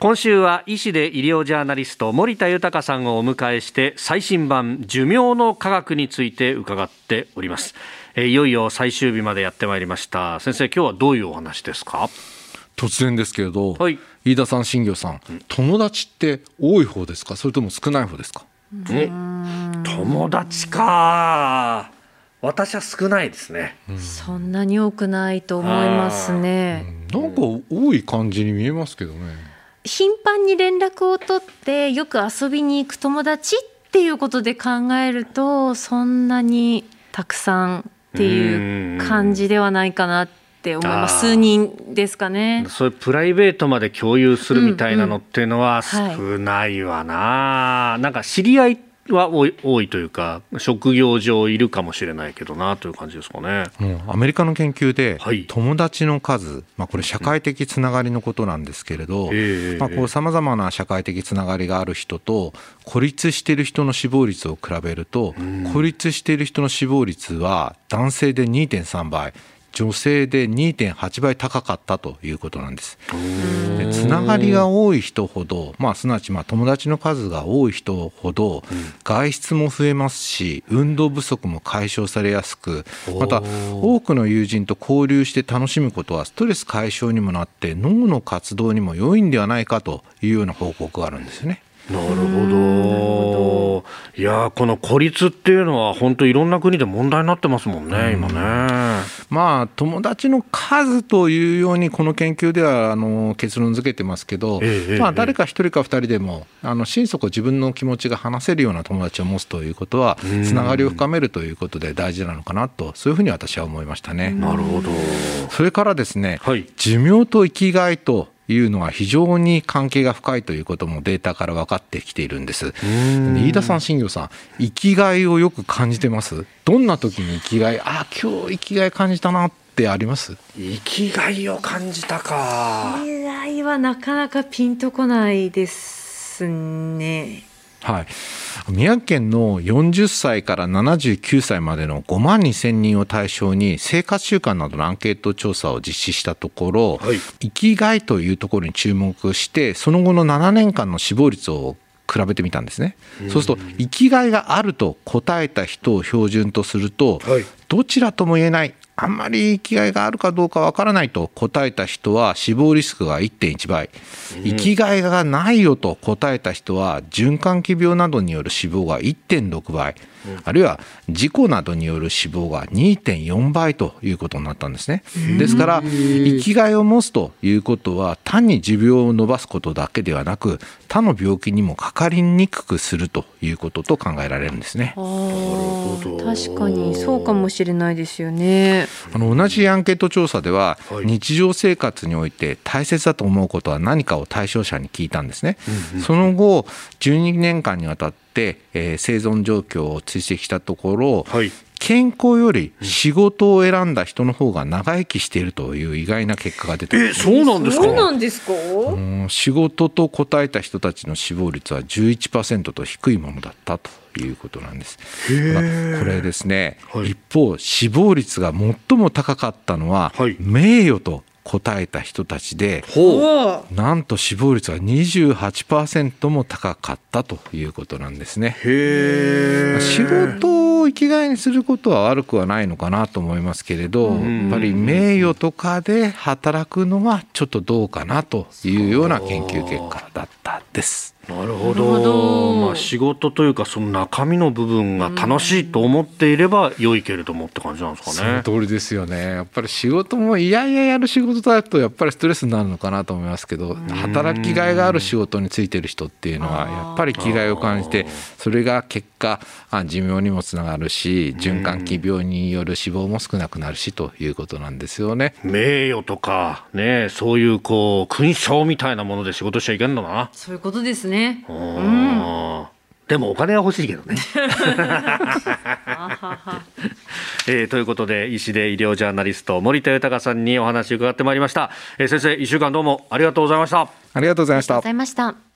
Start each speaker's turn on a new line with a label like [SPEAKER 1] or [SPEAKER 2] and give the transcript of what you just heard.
[SPEAKER 1] 今週は医師で医療ジャーナリスト森田豊さんをお迎えして最新版寿命の科学について伺っております。いよいよ最終日までやってまいりました。先生今日はどういうお話ですか？
[SPEAKER 2] 突然ですけれど、はい、飯田さん新業さん、友達って多い方ですか？それとも少ない方ですか？
[SPEAKER 1] 友達か。私は少ないですね、
[SPEAKER 3] そんなに多くないと思いますね、
[SPEAKER 2] なんか多い感じに見えますけどね
[SPEAKER 3] 頻繁に連絡を取ってよく遊びに行く友達っていうことで考えるとそんなにたくさんっていう感じではないかなって思います。数人ですかね。
[SPEAKER 1] そういうプライベートまで共有するみたいなのっていうのは少ないわな、はい、なんか知り合いは多いというか職業上いるかもしれないけどなという感じですかね。
[SPEAKER 2] アメリカの研究で、友達の数、まあ、これ社会的つながりのことなんですけれどさまざ、まな社会的つながりがある人と孤立している人の死亡率を比べると孤立している人の死亡率は男性で2.3倍女性で2.8倍高かったということなんです。でつながりが多い人ほど、まあ、すなわちまあ友達の数が多い人ほど外出も増えますし運動不足も解消されやすくまた多くの友人と交流して楽しむことはストレス解消にもなって脳の活動にも良いんではないかというような報告があるんですよね。
[SPEAKER 1] なるほど。いやこの孤立っていうのは本当いろんな国で問題になってますもんね、今ね。
[SPEAKER 2] まあ友達の数というようにこの研究ではあの結論付けてますけど、ええ、まあ誰か一人か二人でもあの心底自分の気持ちが話せるような友達を持つということはつながりを深めるということで大事なのかなとそういうふうに私は思いましたね。
[SPEAKER 1] なるほど。
[SPEAKER 2] それからですね、はい、寿命と生きがいというのは非常に関係が深いということもデータから分かってきているんです。飯田さん、新業さん、生きがいをよく感じてます？どんな時に生きがい、あ、今日生きがい感じたなってあります？
[SPEAKER 1] 生きがいを感じたか。
[SPEAKER 3] 生きがいはなかなかピンとこないですね。
[SPEAKER 2] はい、宮城県の40歳から79歳までの5万2000人を対象に生活習慣などのアンケート調査を実施したところ、はい、生きがいというところに注目してその後の7年間の死亡率を比べてみたんですね。そうすると生きがいがあると答えた人を標準とすると、はい、どちらとも言えないあんまり生きがいがあるかどうかわからないと答えた人は死亡リスクが1.1倍、生きがいがないよと答えた人は循環器病などによる死亡が1.6倍、あるいは事故などによる死亡が2.4倍ということになったんですね。ですから生きがいを持つということは単に持病を伸ばすことだけではなく他の病気にもかかりにくくするということと考えられるんですね。
[SPEAKER 3] 確かにそうかもしれないですよね。
[SPEAKER 2] あの同じアンケート調査では、日常生活において大切だと思うことは何かを対象者に聞いたんですね。その後12年間にわたって、えー、生存状況を追跡したところ、はい、健康より仕事を選んだ人の方が長生きしているという意外な結果が出て
[SPEAKER 1] えそうなんですか？
[SPEAKER 3] そうなんですか、う
[SPEAKER 2] ん、仕事と答えた人たちの死亡率は11%と低いものだったということなんです。これですね、はい、一方死亡率が最も高かったのは、はい、名誉と答えた人たちでなんと死亡率が28%も高かったということなんですね。仕事を生きがいにすることは悪くはないのかなと思いますけれどやっぱり名誉とかで働くのはちょっとどうかなというような研究結果だったです。
[SPEAKER 1] なるほど。まあ、仕事というかその中身の部分が楽しいと思っていれば良いけれどもって感じなんですかね。
[SPEAKER 2] その通りですよね。やっぱり仕事もいやいややる仕事だとやっぱりストレスになるのかなと思いますけど働きがいがある仕事についてる人っていうのはやっぱり気概を感じてそれが結果寿命にもつながるし循環器病による死亡も少なくなるしということなんですよね。
[SPEAKER 1] 名誉とかねそういうこう勲章みたいなもので仕事しちゃいけんのな。
[SPEAKER 3] そういうことですねね。う
[SPEAKER 1] ん、でもお金は欲しいけどね。えー、ということで医師で医療ジャーナリスト森田豊さんにお話を伺ってまいりました、えー、先生一週間どうもありがとうございました
[SPEAKER 2] ありがとうございました
[SPEAKER 3] ありがとうございました